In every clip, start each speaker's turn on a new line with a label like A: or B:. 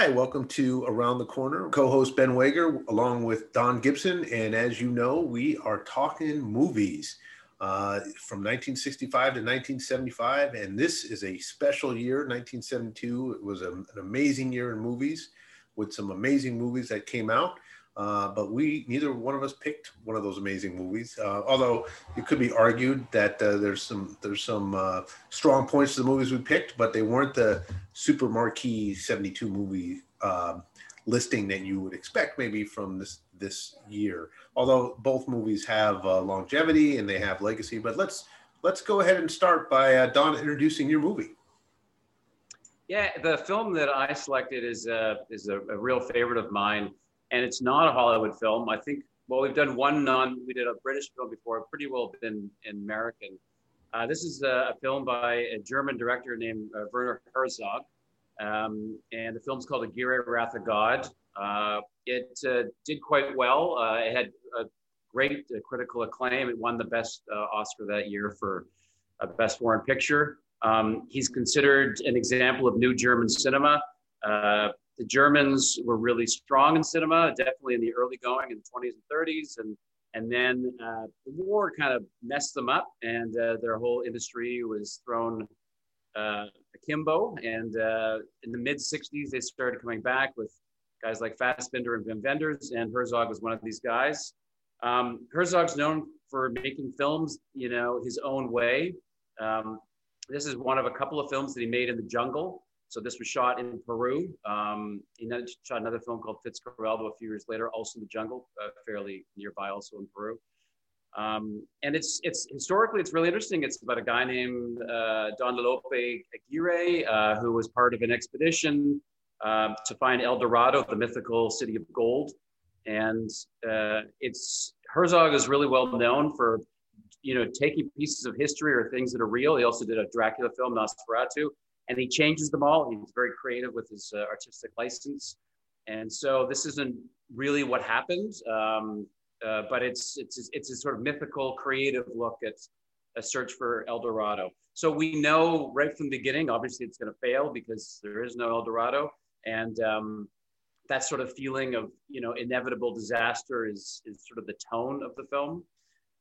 A: Hi, welcome to Around the Corner. Co host Ben Wager along with Don Gibson. And as you know, we are talking movies uh, from 1965 to 1975. And this is a special year, 1972. It was a, an amazing year in movies with some amazing movies that came out. Uh, but we neither one of us picked one of those amazing movies. Uh, although it could be argued that uh, there's some there's some uh, strong points to the movies we picked, but they weren't the super marquee 72 movie um, listing that you would expect maybe from this this year. Although both movies have uh, longevity and they have legacy, but let's let's go ahead and start by Don introducing your movie.
B: Yeah, the film that I selected is a is a, a real favorite of mine and it's not a Hollywood film. I think well, we've done one non. We did a British film before, pretty well been in American. Uh, this is a, a, film by a German director named uh, Werner Herzog, um, and the film's called Aguirre, Wrath of God. Uh, it uh, did quite well. Uh, it had a great uh, critical acclaim. It won the best Oscar that year for best foreign picture. Um, he's considered an example of new German cinema the Germans were really strong in cinema, definitely in the early going in the 20s and 30s, and and then uh, the war kind of messed them up, and uh, their whole industry was thrown uh, akimbo. And uh, in the mid 60s, they started coming back with guys like Fassbinder and Wim Wenders, and Herzog was one of these guys. Um, Herzog's known for making films, you know, his own way. Um, this is one of a couple of films that he made in the jungle. So this was shot in Peru. Um, he shot another film called Fitzcarraldo a few years later, also in the jungle, uh, fairly nearby, also in Peru. Um, and it's it's historically it's really interesting. It's about a guy named uh, Don Lope Aguirre uh, who was part of an expedition uh, to find El Dorado, the mythical city of gold. And uh, it's Herzog is really well known for you know taking pieces of history or things that are real. He also did a Dracula film, Nosferatu, and he changes them all. He's very creative with his uh, artistic license. And so this isn't really what happened, um, uh, but it's, it's, it's a sort of mythical, creative look at a search for El Dorado. So we know right from the beginning, obviously it's going to fail because there is no El Dorado. And um, that sort of feeling of, you know, inevitable disaster is, is sort of the tone of the film.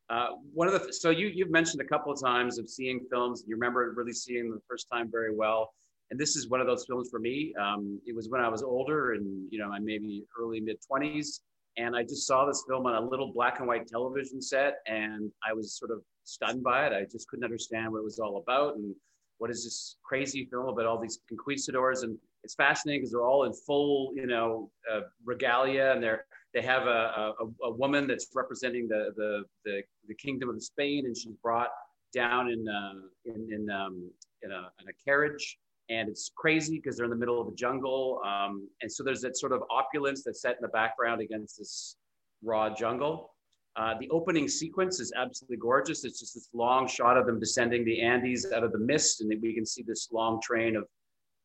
B: Uh, one of the so you you've mentioned a couple of times of seeing films. You remember really seeing the first time very well, and this is one of those films for me. Um, it was when I was older and you know I maybe early mid twenties, and I just saw this film on a little black and white television set, and I was sort of stunned by it. I just couldn't understand what it was all about, and what is this crazy film about all these conquistadors and it's fascinating because they're all in full you know uh, regalia and they're they have a, a, a, woman that's representing the, the, the, the, kingdom of Spain, and she's brought down in, uh, in, in, um, in, a, in, a, carriage. And it's crazy because they're in the middle of a jungle. Um, and so there's that sort of opulence that's set in the background against this raw jungle. Uh, the opening sequence is absolutely gorgeous. It's just this long shot of them descending the Andes out of the mist, and we can see this long train of,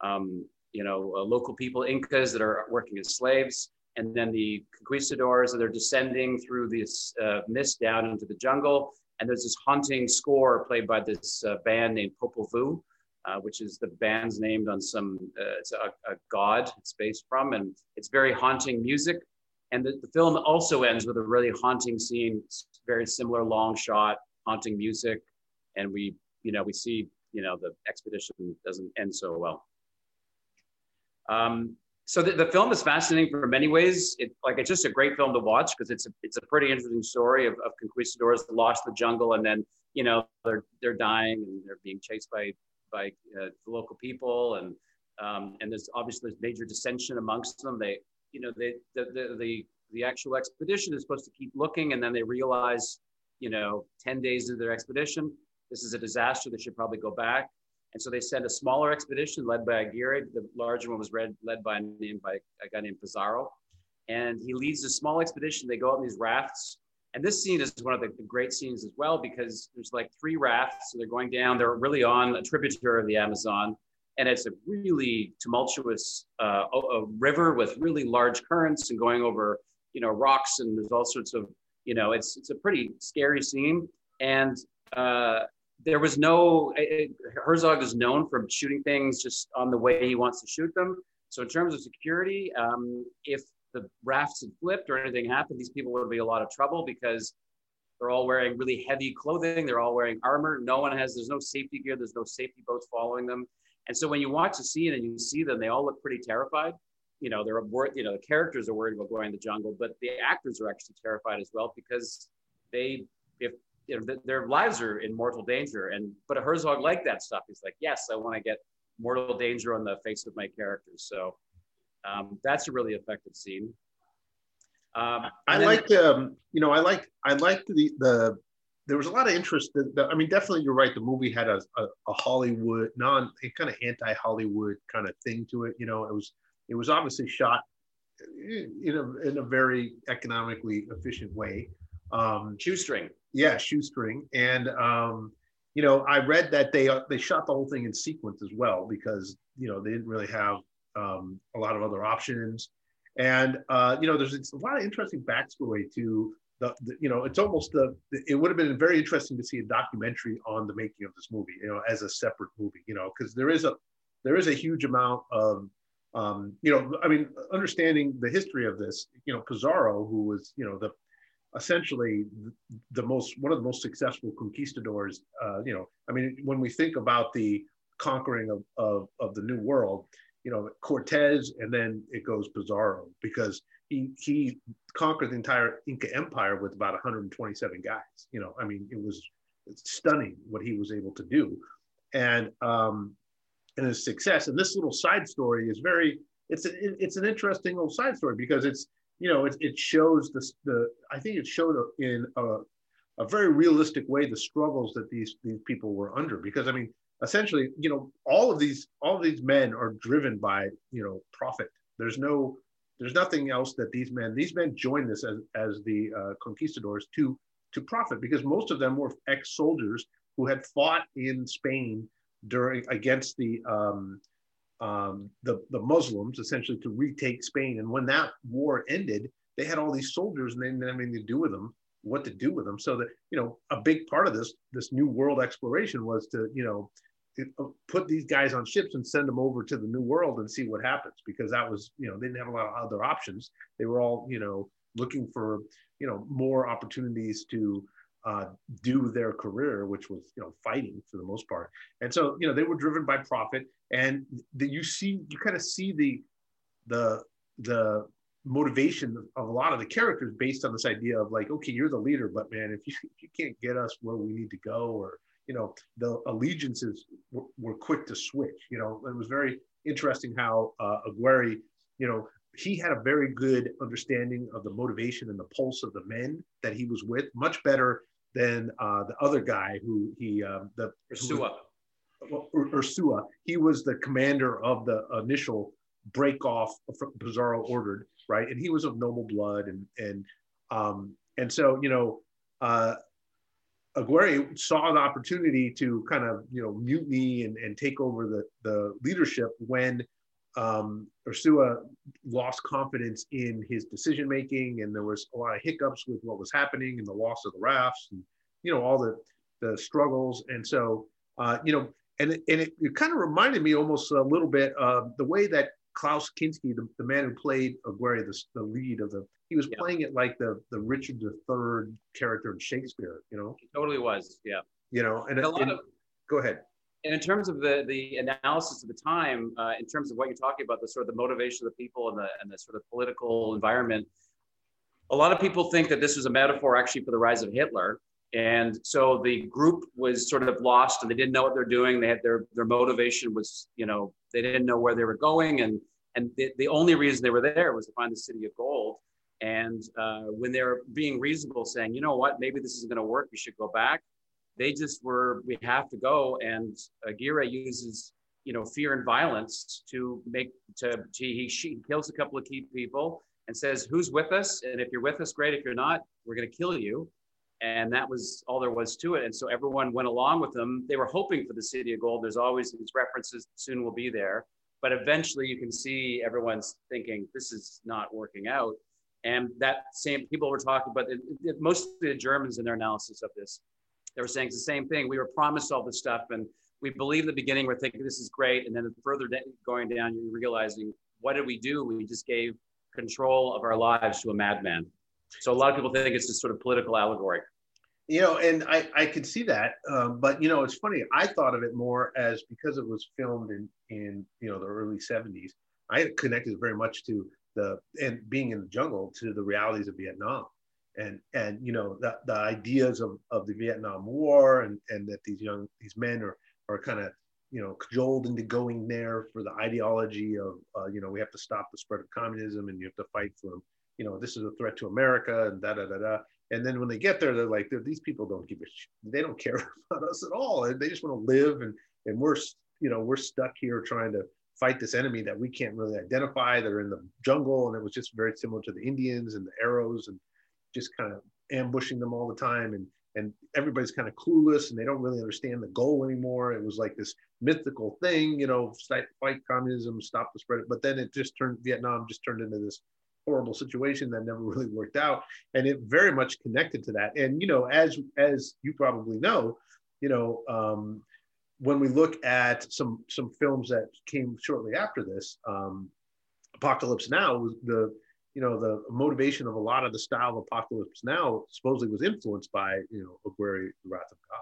B: um, you know, uh, local people, Incas that are working as slaves and then the conquistadors they're descending through this uh, mist down into the jungle. And there's this haunting score played by this uh, band named Popol Vuh, uh, which is the band's named on some uh, it's a, a, god it's based from. And it's very haunting music. And the, the, film also ends with a really haunting scene very similar long shot haunting music. And we you know we see you know the expedition doesn't end so well. Um, so the, the, film is fascinating for many ways. It like it's just a great film to watch because it's a, it's a pretty interesting story of, of conquistadors lost the jungle and then you know they're they're dying and they're being chased by by uh, the local people and um, and there's obviously major dissension amongst them. They you know they the, the the the actual expedition is supposed to keep looking and then they realize you know 10 days into their expedition this is a disaster they should probably go back and so they sent a smaller expedition led by Aguirre. The larger one was read, led by a, named by a guy named Pizarro. And he leads a small expedition. They go out in these rafts. And this scene is one of the, the great scenes as well because there's like three rafts. So they're going down. They're really on a tributary of the Amazon. And it's a really tumultuous uh, a river with really large currents and going over, you know, rocks. And there's all sorts of, you know, it's, it's a pretty scary scene. And uh, there was no it, Herzog is known for shooting things just on the way he wants to shoot them. So in terms of security, um, if the rafts had flipped or anything happened, these people would be a lot of trouble because they're all wearing really heavy clothing. They're all wearing armor. No one has, there's no safety gear. There's no safety boats following them. And so when you watch the scene and you see them, they all look pretty terrified. You know, they're worried, you know, the characters are worried about going in the jungle, but the actors are actually terrified as well because they, if, you know, th- their lives are in mortal danger. And, but a Herzog liked that stuff. He's like, yes, I want to get mortal danger on the face of my characters. So um, that's a really effective scene.
A: Um, I then, liked, um, you know, I liked, I liked the the. There was a lot of interest. That, that I mean, definitely, you're right. The movie had a, a, a Hollywood, non, kind of anti-Hollywood kind of thing to it. You know, it was it was obviously shot in a in a very economically efficient way.
B: Um, shoestring.
A: Yeah, shoestring, and um, you know, I read that they they shot the whole thing in sequence as well because you know they didn't really have um, a lot of other options. And uh, you know, there's a lot of interesting backstory to the, the, you know, it's almost the. It would have been very interesting to see a documentary on the making of this movie, you know, as a separate movie, you know, because there is a there is a huge amount of um, you know, I mean, understanding the history of this, you know, Pizarro, who was, you know, the essentially the most one of the most successful conquistadors. Uh, you know, I mean, when we think about the conquering of, of, of the New World, you know, Cortez, and then it goes Pizarro because he he conquered the entire Inca Empire with about 127 guys. You know, I mean, it was stunning what he was able to do, and um, and his success. And this little side story is very it's a, it's an interesting little side story because it's you know it, it shows the the I think it showed in a a very realistic way the struggles that these these people were under because I mean essentially, you know, all of these all of these men are driven by you know profit. There's no there's nothing else that these men these men joined this as as the uh, conquistadors to to profit because most of them were ex-soldiers who had fought in Spain during against the um, um, the the Muslims essentially to retake Spain. And when that war ended, they had all these soldiers and they didn't have anything to do with them, what to do with them. So that you know a big part of this this new world exploration was to you know uh, put these guys on ships and send them over to the new world and see what happens because that was you know they didn't have a lot of other options they were all you know looking for you know more opportunities to uh, do their career which was you know fighting for the most part and so you know they were driven by profit and the, you see you kind of see the the the motivation of a lot of the characters based on this idea of like okay you're the leader but man if you, if you can't get us where we need to go or you know, the allegiances were, were quick to switch. You know, it was very interesting how uh, Aguirre, you know, he had a very good understanding of the motivation and the pulse of the men that he was with, much better than uh, the other guy who he, um, the
B: Ursua.
A: Well, Ursua. He was the commander of the initial break off Pizarro ordered, right? And he was of noble blood, and and um, and so you know, uh, Aguirre saw the opportunity to kind of you know mutiny and, and take over the, the leadership when um, Ursua lost confidence in his decision making, and there was a lot of hiccups with what was happening and the loss of the rafts, and you know all the the struggles, and so uh, you know, and and it, it kind of reminded me almost a little bit of the way that Klaus Kinski, the, the man who played Aguirre, the, the lead of the he was yeah. playing it like the the Richard III character in Shakespeare. You know,
B: he totally was. Yeah.
A: You know, and, and a lot and, of go ahead.
B: And in terms of the the analysis of the time, uh, in terms of what you're talking about, the sort of the motivation of the people and the and the sort of political environment, a lot of people think that this was a metaphor actually for the rise of Hitler. And so the group was sort of lost and they didn't know what they're doing. They had their their motivation was, you know, they didn't know where they were going. And and the, the only reason they were there was to find the city of gold. And uh, when they're being reasonable, saying, you know what, maybe this isn't going to work, we should go back. They just were, we have to go. And Aguirre uses, you know, fear and violence to make, to, to he, she kills a couple of key people and says, who's with us? And if you're with us, great. If you're not, we're going to kill you. And that was all there was to it. And so everyone went along with them. They were hoping for the city of gold. There's always these references, soon will be there. But eventually you can see everyone's thinking, this is not working out. And that same people were talking about it, it, mostly the Germans in their analysis of this. They were saying it's the same thing. We were promised all this stuff, and we believe in the beginning we're thinking this is great, and then further going down, you're realizing what did we do? We just gave control of our lives to a madman. So a lot of people think it's this sort of political allegory.
A: You know, and I, I could see that, um, but you know, it's funny. I thought of it more as because it was filmed in in you know the early '70s. I connected very much to the and being in the jungle to the realities of Vietnam, and and you know the, the ideas of, of the Vietnam War and and that these young these men are are kind of you know cajoled into going there for the ideology of uh, you know we have to stop the spread of communism and you have to fight for them you know this is a threat to America and da da da da. And then when they get there they're like they're, these people don't give a they don't care about us at all. They just want to live and and we're you know we're stuck here trying to fight this enemy that we can't really identify. They're in the jungle. And it was just very similar to the Indians and the arrows and just kind of ambushing them all the time and and everybody's kind of clueless and they don't really understand the goal anymore. It was like this mythical thing, you know, fight communism, stop the spread. But then it just turned Vietnam just turned into this horrible situation that never really worked out, and it very much connected to that. And you know, as as you probably know, you know, um, when we look at some some films that came shortly after this, um, Apocalypse Now was the you know the motivation of a lot of the style of apocalypse now supposedly was influenced by you know Aguirre, the Wrath of God.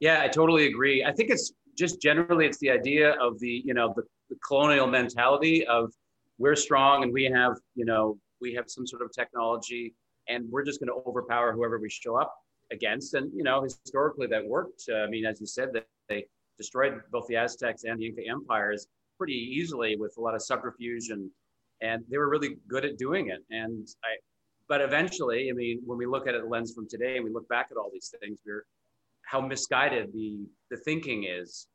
B: Yeah, I totally agree. I think it's just generally it's the idea of the you know the, the colonial mentality of we're strong and we have you know we have some sort of technology and we're just going to overpower whoever we show up against. And you know historically that worked. Uh, I mean, as you said, that they destroyed both the Aztecs and the Inca empires pretty easily with a lot of subterfuge and and they were really good at doing it. And I, but eventually, I mean, when we look at it lens from today and we look back at all these things, we're how misguided the the thinking is.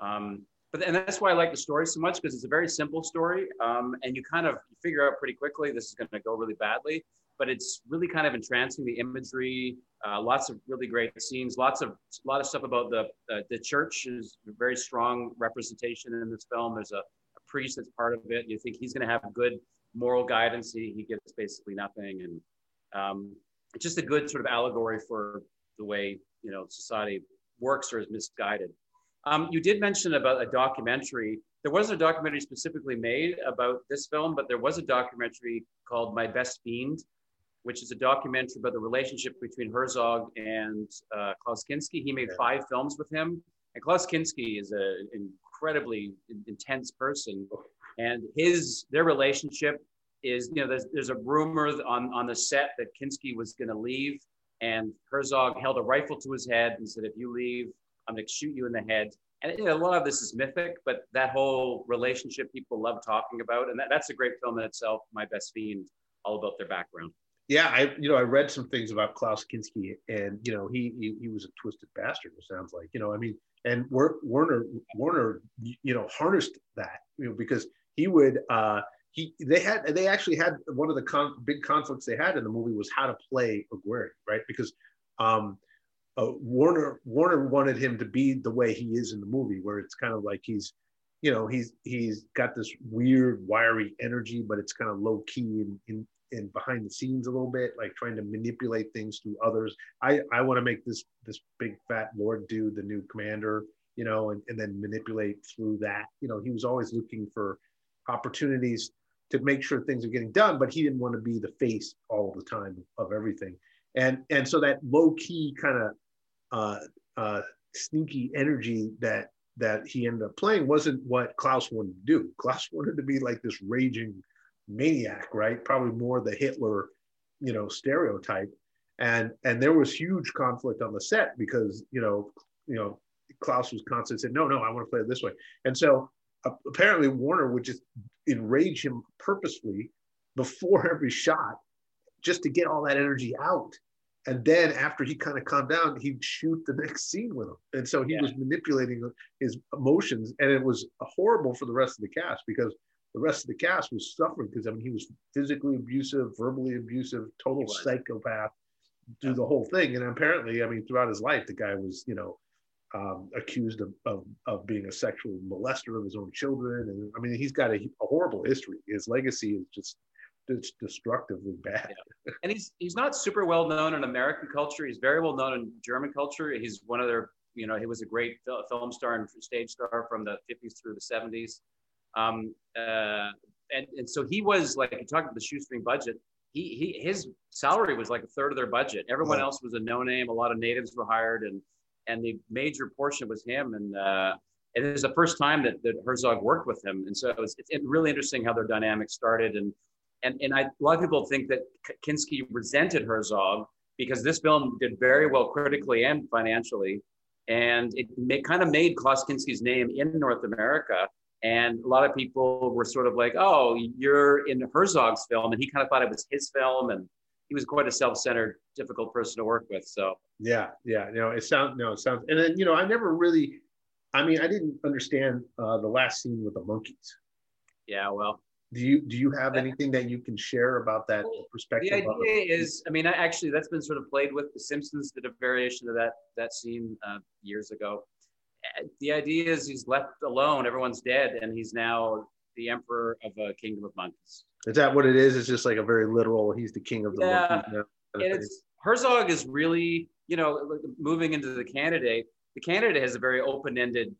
B: Um, but and that's why I like the story so much because it's a very simple story, um, and you kind of figure out pretty quickly this is going to go really badly. But it's really kind of entrancing. The imagery, uh, lots of really great scenes, lots of a lot of stuff about the uh, the church is very strong representation in this film. There's a priest that's part of it. You think he's going to have good moral guidance. He, he gets basically nothing. And um, it's just a good sort of allegory for the way, you know, society works or is misguided. Um, you did mention about a documentary. There wasn't a documentary specifically made about this film, but there was a documentary called My Best Fiend, which is a documentary about the relationship between Herzog and uh, Klaus Kinski. He made five films with him. And Klaus Kinski is a, an incredibly intense person, and his their relationship is you know there's there's a rumor on on the set that Kinski was going to leave, and Herzog held a rifle to his head and said, "If you leave, I'm going to shoot you in the head." And you know, a lot of this is mythic, but that whole relationship people love talking about, and that, that's a great film in itself. My Best Fiend, all about their background.
A: Yeah, I you know I read some things about Klaus Kinski, and you know he he, he was a twisted bastard. It sounds like you know I mean and Werner Werner you know harnessed that you know because he would uh he they had they actually had one of the con- big conflicts they had in the movie was how to play Aguirre right? Because um uh, Werner Werner wanted him to be the way he is in the movie where it's kind of like he's you know he's he's got this weird wiry energy but it's kind of low key and in, behind the scenes a little bit, like trying to manipulate things through others. I, I want to make this this big fat lord dude the new commander, you know, and, and then manipulate through that. You know, he was always looking for opportunities to make sure things are getting done, but he didn't want to be the face all the time of everything. And and so that low key kind of uh, uh, sneaky energy that that he ended up playing wasn't what Klaus wanted to do. Klaus wanted to be like this raging maniac, right? Probably more the Hitler, you know, stereotype. And and there was huge conflict on the set because you know, you know, Klaus was constantly saying, no, no, I want to play it this way. And so uh, apparently Warner would just enrage him purposely before every shot just to get all that energy out. And then after he kind of calmed down, he'd shoot the next scene with him. And so he yeah. was manipulating his emotions. And it was horrible for the rest of the cast because the rest of the cast was suffering because I mean he was physically abusive, verbally abusive, total psychopath through the whole thing. And apparently, I mean, throughout his life, the guy was, you know, um, accused of, of, of being a sexual molester of his own children. And I mean, he's got a, a horrible history. His legacy is just it's destructively bad.
B: Yeah. And he's he's not super well known in American culture. He's very well known in German culture. He's one of their, you know, he was a great film star and stage star from the 50s through the 70s. Um, uh, and, and so he was like, you talked about the shoestring budget. He, he, his salary was like a third of their budget. Everyone else was a no name. A lot of natives were hired and, and the major portion was him. And, uh, and it was the first time that, that Herzog worked with him. And so it was, it's really interesting how their dynamic started. And, and, and I, a lot of people think that Kinski resented Herzog because this film did very well critically and financially. And it may, kind of made Klaus Kinski's name in North America. And a lot of people were sort of like, oh, you're in Herzog's film. And he kind of thought it was his film. And he was quite a self-centered, difficult person to work with. So
A: yeah, yeah, no, it sounds no, it sounds, and then you know, I never really, I mean, I didn't understand uh, the last scene with the monkeys.
B: Yeah, well,
A: do you do you have anything that you can share about that perspective?
B: The idea is, I mean, actually, that's been sort of played with. The Simpsons did a variation of that that scene uh, years ago. The idea is he's left alone. Everyone's dead, and he's now the emperor of a kingdom of monkeys.
A: Is that what it is? It's just like a very literal. He's the king of the
B: yeah. monkeys. Now, it's Herzog is really, you know, moving into the candidate. The candidate has a very open-ended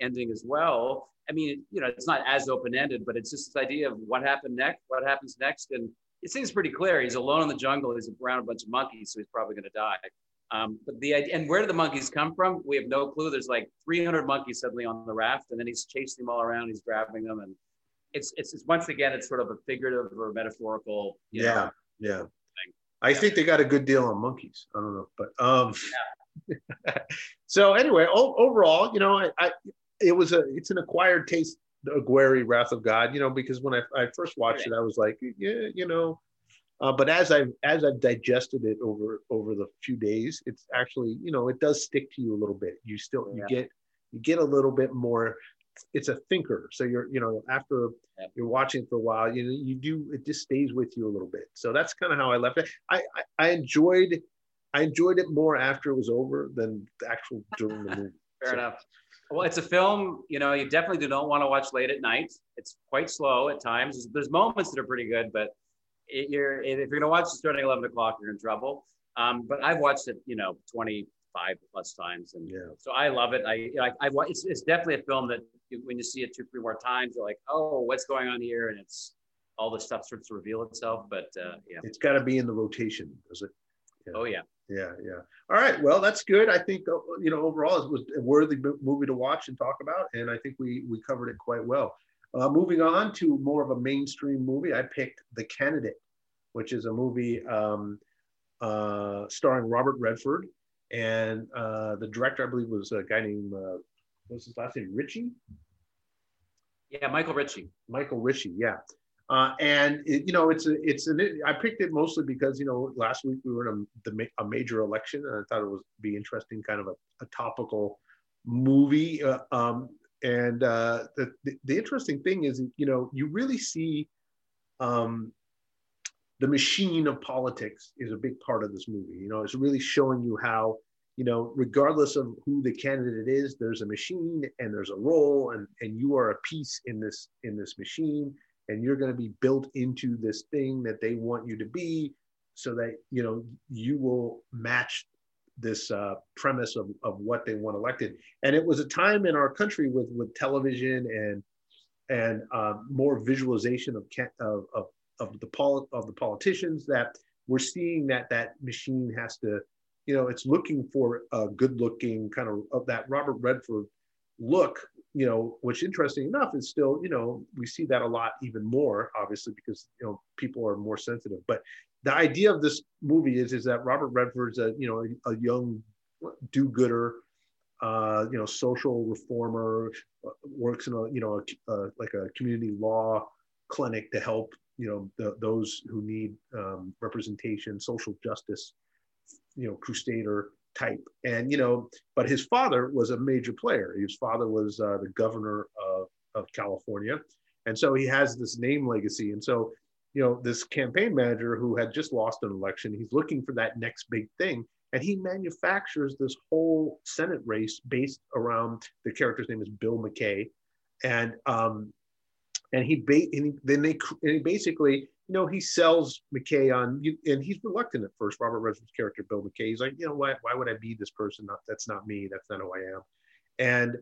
B: ending as well I mean, you know, it's not as open ended, but it's just this idea of what happened next, what happens next, and it seems pretty clear. He's alone in the jungle. He's around a bunch of monkeys, so he's probably going to die. Um, but the idea, and where do the monkeys come from? We have no clue. There's like 300 monkeys suddenly on the raft, and then he's chasing them all around. He's grabbing them, and it's it's, it's once again, it's sort of a figurative or metaphorical.
A: yeah, know, yeah. Thing. I yeah. think they got a good deal on monkeys. I don't know, but um. Yeah. so anyway, o- overall, you know, I, I it was a it's an acquired taste Aguirre Wrath of God, you know, because when I, I first watched it, I was like, yeah, you know, uh, but as I've as I've digested it over over the few days, it's actually you know it does stick to you a little bit. You still you yeah. get you get a little bit more. It's a thinker, so you're you know after yeah. you're watching for a while, you know you do it just stays with you a little bit. So that's kind of how I left it. I, I I enjoyed I enjoyed it more after it was over than the actual during the movie.
B: Fair so, enough. Well, it's a film, you know, you definitely do not want to watch late at night. It's quite slow at times. There's moments that are pretty good, but it, you're, if you're going to watch it starting 11 o'clock, you're in trouble. Um, but I've watched it, you know, 25 plus times. And yeah. so I love it. I, I, I it's, it's definitely a film that you, when you see it two, three more times, you're like, oh, what's going on here? And it's all the stuff starts to reveal itself. But uh, yeah.
A: It's got to be in the rotation, does it?
B: Yeah. Oh, yeah.
A: Yeah, yeah. All right. Well, that's good. I think uh, you know overall it was a worthy movie to watch and talk about, and I think we we covered it quite well. Uh, moving on to more of a mainstream movie, I picked The Candidate, which is a movie um, uh, starring Robert Redford, and uh, the director I believe was a guy named uh, what's his last name Ritchie.
B: Yeah, Michael Ritchie.
A: Michael Ritchie. Yeah. Uh, and it, you know, it's a, it's an, I picked it mostly because, you know, last week we were in a, the, a major election and I thought it would be interesting, kind of a, a topical movie. Uh, um, and uh, the, the, the, interesting thing is, you know, you really see um, the machine of politics is a big part of this movie. You know, it's really showing you how, you know, regardless of who the candidate is, there's a machine and there's a role and, and you are a piece in this, in this machine and you're going to be built into this thing that they want you to be so that you know you will match this uh, premise of, of what they want elected. And it was a time in our country with with television and and uh, more visualization of, of, of, of the pol- of the politicians that we're seeing that that machine has to you know it's looking for a good looking kind of of that robert redford look you know, which interesting enough is still, you know, we see that a lot even more, obviously, because you know people are more sensitive. But the idea of this movie is is that Robert Redford's a you know a, a young do-gooder, uh, you know, social reformer, uh, works in a you know a, a, like a community law clinic to help you know the, those who need um, representation, social justice, you know, crusader type. And, you know, but his father was a major player. His father was uh, the governor of, of California. And so he has this name legacy. And so, you know, this campaign manager who had just lost an election, he's looking for that next big thing. And he manufactures this whole Senate race based around the character's name is Bill McKay. And, um, and he, ba- and he then they, and he basically you know, he sells McKay on, and he's reluctant at first. Robert Redford's character, Bill McKay, he's like, you know, why, why would I be this person? Not, that's not me. That's not who I am. And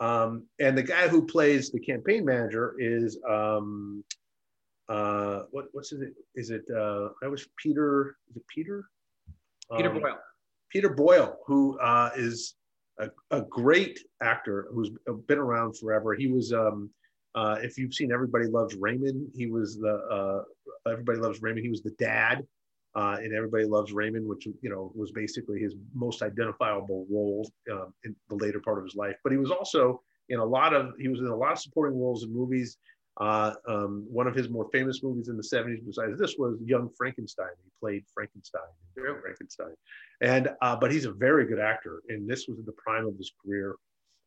A: Um, and the guy who plays the campaign manager is um, uh, what what's it? Is it uh, I was Peter? Is it Peter?
B: Peter um, Boyle.
A: Peter Boyle, who uh, is a, a, great actor who's been around forever. He was, um, uh, if you've seen Everybody Loves Raymond, he was the uh, Everybody Loves Raymond. He was the dad uh, in Everybody Loves Raymond, which you know was basically his most identifiable role uh, in the later part of his life. But he was also in a lot of he was in a lot of supporting roles in movies. Uh, um, one of his more famous movies in the 70s, besides this, was Young Frankenstein. He played Frankenstein in Frankenstein. And, uh, but he's a very good actor. And this was in the prime of his career.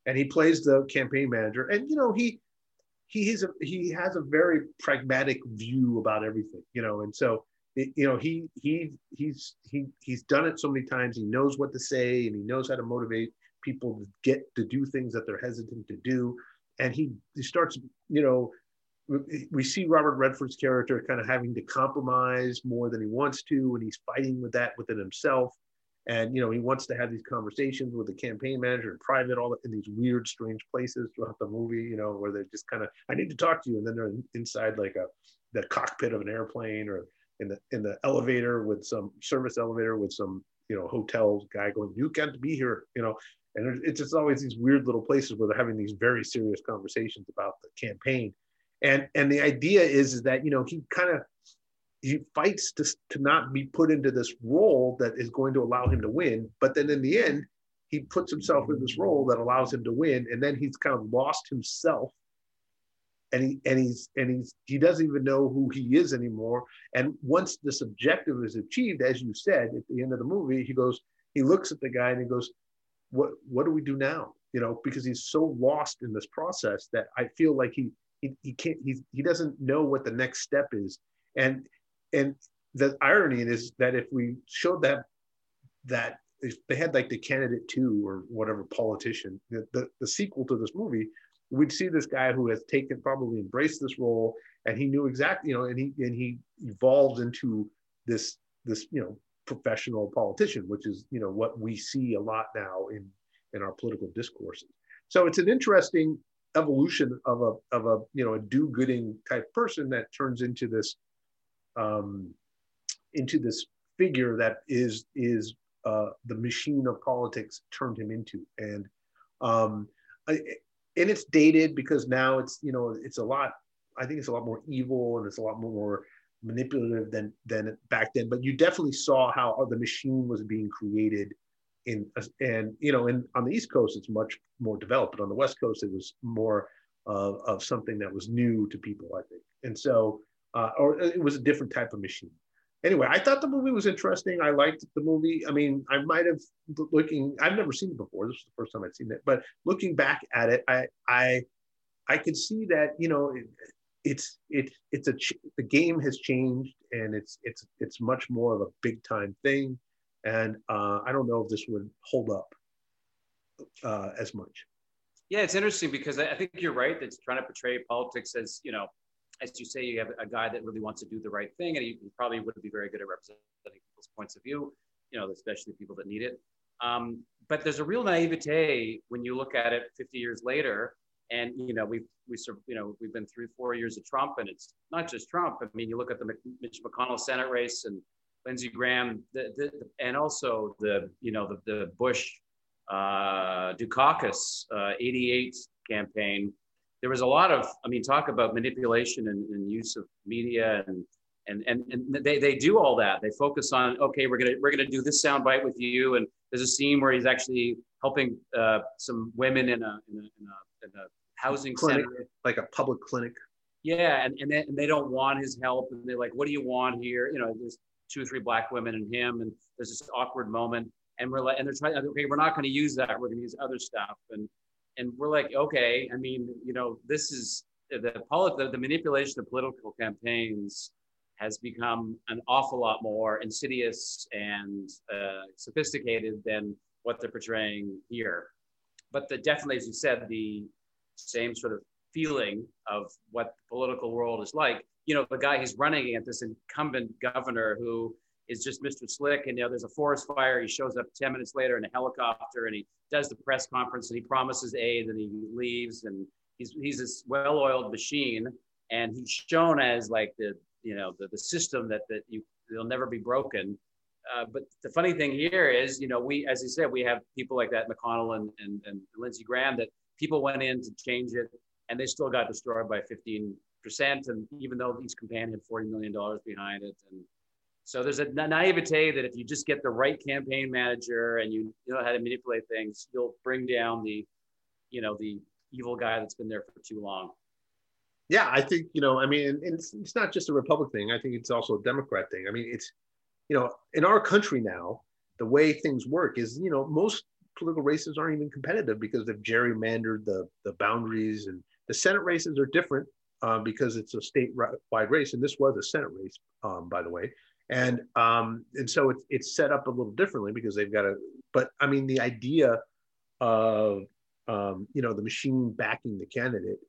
A: And he plays the campaign manager. And, you know, he, he, a, he has a very pragmatic view about everything, you know, and so, it, you know, he, he, he's, he, he's done it so many times. He knows what to say and he knows how to motivate people to get to do things that they're hesitant to do. And he, he starts, you know, we see Robert Redford's character kind of having to compromise more than he wants to, and he's fighting with that within himself. And you know, he wants to have these conversations with the campaign manager in private, all in these weird, strange places throughout the movie. You know, where they're just kind of, I need to talk to you, and then they're inside like a the cockpit of an airplane or in the in the elevator with some service elevator with some you know hotel guy going, you can't be here. You know, and it's just always these weird little places where they're having these very serious conversations about the campaign and and the idea is, is that you know he kind of he fights to, to not be put into this role that is going to allow him to win but then in the end he puts himself in this role that allows him to win and then he's kind of lost himself. And he and he's and he's he doesn't even know who he is anymore. And once this objective is achieved as you said at the end of the movie he goes he looks at the guy and he goes what what do we do now? You know because he's so lost in this process that i feel like he he, he can't he's, he doesn't know what the next step is. And and the irony is that if we showed that that if they had like the candidate two or whatever politician the, the, the sequel to this movie we'd see this guy who has taken probably embraced this role and he knew exactly you know and he and he evolved into this this you know professional politician which is you know what we see a lot now in in our political discourses so it's an interesting evolution of a of a you know a do-gooding type person that turns into this um, into this figure that is is uh, the machine of politics turned him into. And um, I, and it's dated because now it's you know it's a lot i think it's a lot more evil and it's a lot more manipulative than than back then. But you definitely saw how the machine was being created in and you know in on the east coast it's much more developed but on the west coast it was more of something that was new to people i think. And so uh, or it was a different type of machine. Anyway i thought the movie was interesting. I liked the movie. I mean i might have looking i've never seen it before. This was the first time i'd seen it. But looking back at it i i i could see that you know it, it's it it's a the game has changed and it's it's it's much more of a big time thing. And uh, I don't know if this would hold up uh, as much.
B: Yeah, it's interesting because I think you're right. That's trying to portray politics as you know, as you say, you have a guy that really wants to do the right thing, and he probably wouldn't be very good at representing people's points of view. You know, especially people that need it. Um, but there's a real naivete when you look at it 50 years later, and you know we've we you know we've been through four years of Trump, and it's not just Trump. I mean, you look at the Mitch McConnell Senate race, and Lindsey Graham, the, the, and also the you know the, the Bush uh, Dukakis uh, 88 campaign. There was a lot of, I mean, talk about manipulation and, and use of media and and and, and they, they do all that. They focus on okay, we're gonna we're gonna do this soundbite with you, and there's a scene where he's actually helping uh, some women in a in a, in a, in a housing
A: clinic,
B: center,
A: like a public clinic.
B: Yeah, and and they, and they don't want his help, and they're like, "What do you want here?" You know, there's two or three black women and him, and there's this awkward moment, and we're like, and they're trying, okay, we're not going to use that. We're going to use other stuff, and and we're like, okay, I mean, you know, this is the the, the manipulation of political campaigns has become an awful lot more insidious and uh, sophisticated than what they're portraying here. But the, definitely, as you said, the same sort of feeling of what the political world is like you know, the guy he's running against, this incumbent governor who is just Mr. Slick. And you know, there's a forest fire. He shows up 10 minutes later in a helicopter and he does the press conference and he promises aid and he leaves. And he's, he's this well-oiled machine. And he's shown as like the, you know, the, the system that, that you, it'll never be broken. Uh, but the funny thing here is, you know, we, as you said, we have people like that, McConnell and, and, and Lindsey Graham, that people went in to change it and they still got destroyed by 15%. And even though each campaign had $40 million behind it. And so there's a naivete that if you just get the right campaign manager and you know how to manipulate things, you'll bring down the, you know, the evil guy that's been there for too long.
A: Yeah, I think, you know, I mean, it's, it's not just a Republic thing. I think it's also a Democrat thing. I mean, it's, you know, in our country now, the way things work is, you know, most political races aren't even competitive because they've gerrymandered the, the boundaries and the Senate races are different um, because it's a statewide race. And this was a Senate race, um, by the way. And, um, and so it's, it's set up a little differently because they've got to, but I mean, the idea of, um, you know, the machine backing the candidate,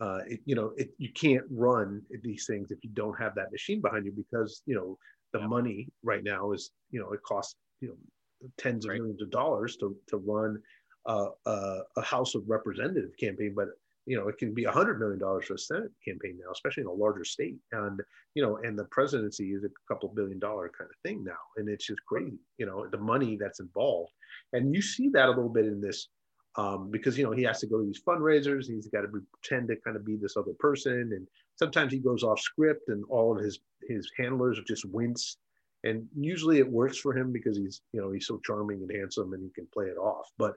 A: uh, it, you know, it, you can't run these things if you don't have that machine behind you because, you know, the yeah. money right now is, you know, it costs, you know, tens of right. millions of dollars to, to run uh, uh, a House of Representative campaign, but you know it can be a hundred million dollars for a Senate campaign now, especially in a larger state. And you know, and the presidency is a couple billion dollar kind of thing now, and it's just crazy. You know, the money that's involved, and you see that a little bit in this um, because you know he has to go to these fundraisers. He's got to pretend to kind of be this other person, and sometimes he goes off script, and all of his his handlers just wince and usually it works for him because he's you know he's so charming and handsome and he can play it off but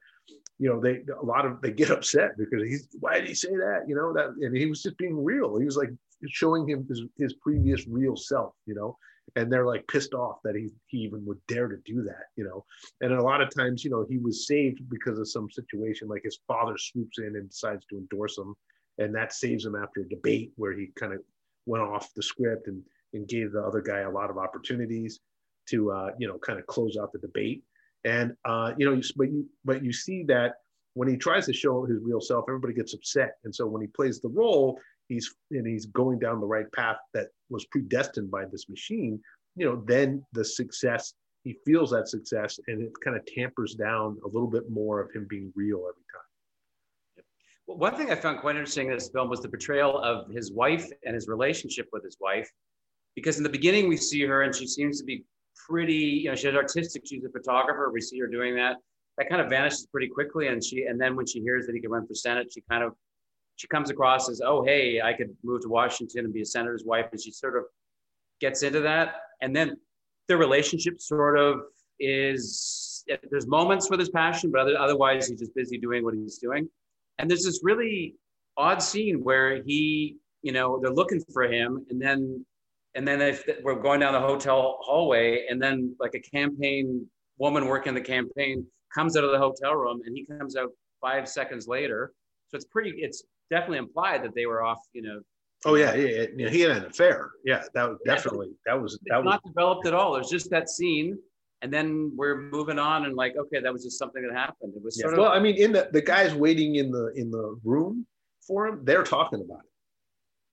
A: you know they a lot of they get upset because he's why did he say that? You know that and he was just being real. He was like showing him his, his previous real self you know and they're like pissed off that he, he even would dare to do that you know. And a lot of times you know he was saved because of some situation like his father swoops in and decides to endorse him and that saves him after a debate where he kind of went off the script and and gave the other guy a lot of opportunities to uh, you know kind of close out the debate. And uh, you know, but you but you see that when he tries to show his real self, everybody gets upset. And so when he plays the role, he's and he's going down the right path that was predestined by this machine. You know, then the success he feels that success, and it kind of tampers down a little bit more of him being real every time.
B: Well, one thing I found quite interesting in this film was the portrayal of his wife and his relationship with his wife because in the beginning we see her and she seems to be pretty, you know, she's artistic. She's a photographer. We see her doing that. That kind of vanishes pretty quickly. And she, and then when she hears that he can run for Senate, she kind of, she comes across as, oh, hey, I could move to Washington and be a senator's wife. And she sort of gets into that. And then their relationship sort of is, there's moments where there's passion, but otherwise he's just busy doing what he's doing. And there's this really odd scene where he, you know, they're looking for him. And then and then if we're going down the hotel hallway and then like a campaign woman working the campaign comes out of the hotel room and he comes out five seconds later. So it's pretty it's definitely implied that they were off you know.
A: Oh yeah yeah, yeah. he had an affair. Yeah that was definitely that was that was
B: not developed at all. There's just that scene and then we're moving on and like okay that was just something that happened. It was
A: yeah. of, well i mean in the the guys waiting in the in the room for him they're talking about it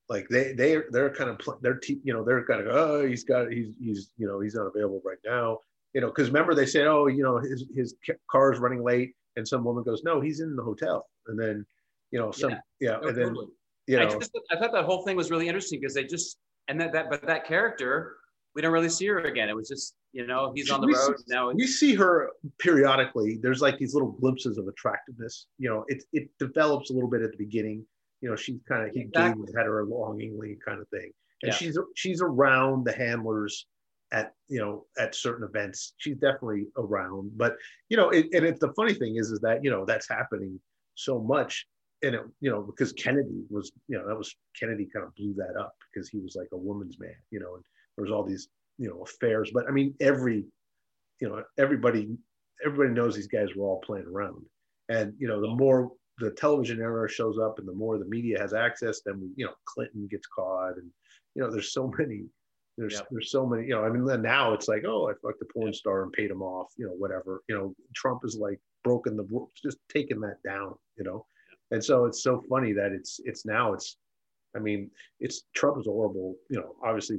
A: like they they they're kind of they're you know they're kind of oh he's got he's he's you know he's not available right now. You know because remember they said oh you know his his car is running late and some woman goes no he's in the hotel. And then you know some yeah, yeah and then you know
B: I, just, I thought that whole thing was really interesting because they just and that that but that character we don't really see her again. It was just you know he's on the we road see, now
A: we see her periodically. There's like these little glimpses of attractiveness. You know it it develops a little bit at the beginning you know, she's kind of he exactly. gave at her longingly kind of thing. And yeah. she's she's around the handlers at you know at certain events. She's definitely around, but you know, it, and it's the funny thing is is that you know that's happening so much, and it you know because Kennedy was you know that was Kennedy kind of blew that up because he was like a woman's man, you know, and there was all these you know affairs. But I mean, every you know everybody everybody knows these guys were all playing around, and you know the more the television era shows up and the more the media has access, then we, you know, Clinton gets caught and, you know, there's so many, there's, yep. there's so many, you know, I mean, now it's like, oh, I fucked a porn star and paid him off, you know, whatever, you know, Trump is like broken the, just taking that down, you know? And so it's so funny that it's, it's now it's, I mean, it's Trump is a horrible, you know, obviously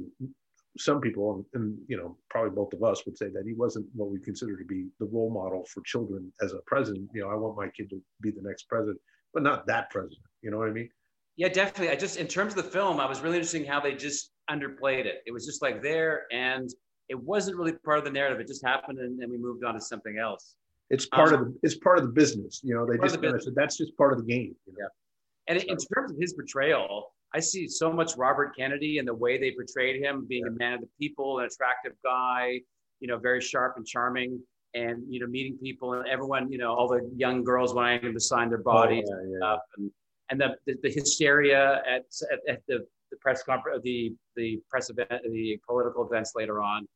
A: some people, and you know, probably both of us would say that he wasn't what we consider to be the role model for children as a president. You know, I want my kid to be the next president, but not that president. You know what I mean?
B: Yeah, definitely. I just, in terms of the film, I was really interesting how they just underplayed it. It was just like there, and it wasn't really part of the narrative. It just happened, and then we moved on to something else.
A: It's part um, of the it's part of the business. You know, they just the said that's just part of the game. You know? Yeah.
B: And so. in terms of his portrayal, I see so much Robert Kennedy and the way they portrayed him being yeah. a man of the people, an attractive guy, you know, very sharp and charming, and you know, meeting people and everyone, you know, all the young girls wanting him to sign their oh, bodies oh, yeah, and stuff, and and the, the, the hysteria at, at, at, the, the press conference, the the press event, the political events later on.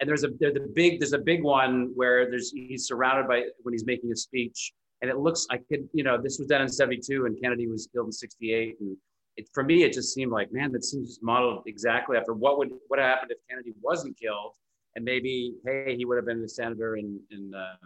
B: And there's a there's a big there's a big one where there's he's surrounded by when he's making a speech, and it looks I could you know this was done in '72 and Kennedy was killed in '68, and it, for me, it just seemed like, man, that seems modeled exactly after what would what happened if Kennedy wasn't killed, and maybe, hey, he would have been a senator in in uh,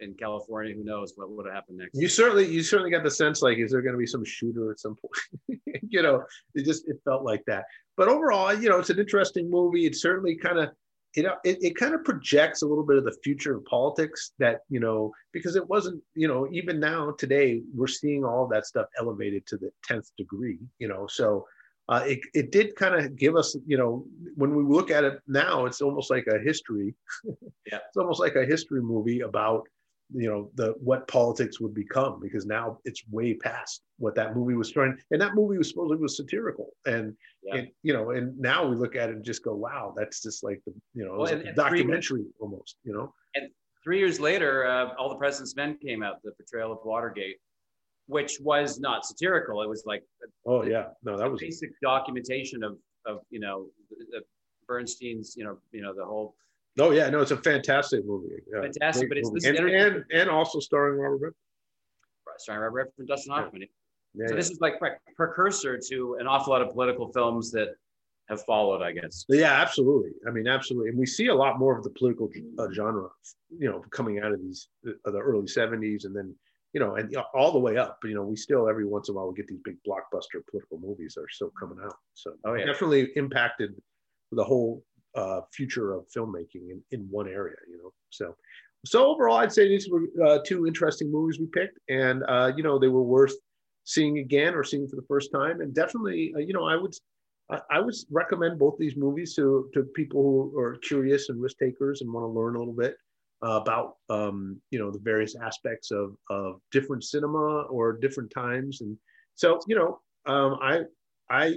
B: in California. Who knows what would have happened next?
A: You certainly you certainly got the sense like, is there going to be some shooter at some point? you know, it just it felt like that. But overall, you know, it's an interesting movie. It certainly kind of it, it, it kind of projects a little bit of the future of politics that you know because it wasn't you know even now today we're seeing all that stuff elevated to the 10th degree you know so uh, it, it did kind of give us you know when we look at it now it's almost like a history yeah. it's almost like a history movie about you know the what politics would become because now it's way past what that movie was trying and that movie was supposedly was satirical and, yeah. and you know and now we look at it and just go wow that's just like the you know well, and, and documentary three, almost you know?
B: And three years later uh, all the president's men came out the portrayal of watergate which was not satirical. It was like
A: oh yeah. No that was
B: basic documentation of of you know the, bernstein's you know you know the whole
A: Oh yeah, no, it's a fantastic movie.
B: Yeah, fantastic, but it's
A: this and, and, and also starring Robert Redford.
B: Starring Robert Redford and Dustin Hoffman. Yeah. so yeah. this is like precursor to an awful lot of political films that have followed, I guess.
A: Yeah, absolutely. I mean, absolutely, and we see a lot more of the political uh, genre, you know, coming out of these uh, the early '70s, and then you know, and all the way up. But, you know, we still every once in a while we get these big blockbuster political movies that are still coming out. So, oh yeah, definitely impacted the whole uh, future of filmmaking in, in one area, you know. So, so overall, I'd say these were uh, two interesting movies we picked, and uh, you know they were worth seeing again or seeing for the first time. And definitely, uh, you know, I would I, I would recommend both these movies to to people who are curious and risk takers and want to learn a little bit uh, about um, you know the various aspects of of different cinema or different times. And so, you know, um, I I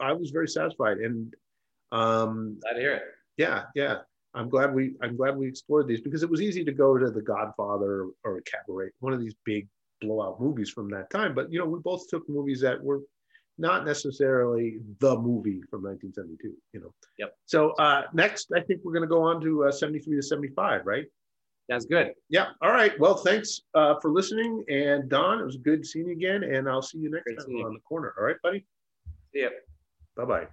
A: I was very satisfied and
B: um, Glad to hear it.
A: Yeah, yeah. I'm glad we I'm glad we explored these because it was easy to go to The Godfather or, a Cabaret, one of these big blowout movies from that time. But you know, we both took movies that were not necessarily the movie from 1972. You know.
B: Yep.
A: So uh, next, I think we're going to go on to uh, 73 to 75, right?
B: That's good.
A: Yeah. All right. Well, thanks uh, for listening. And Don, it was good seeing you again. And I'll see you next Great time on the corner. All right, buddy.
B: See ya.
A: Bye bye.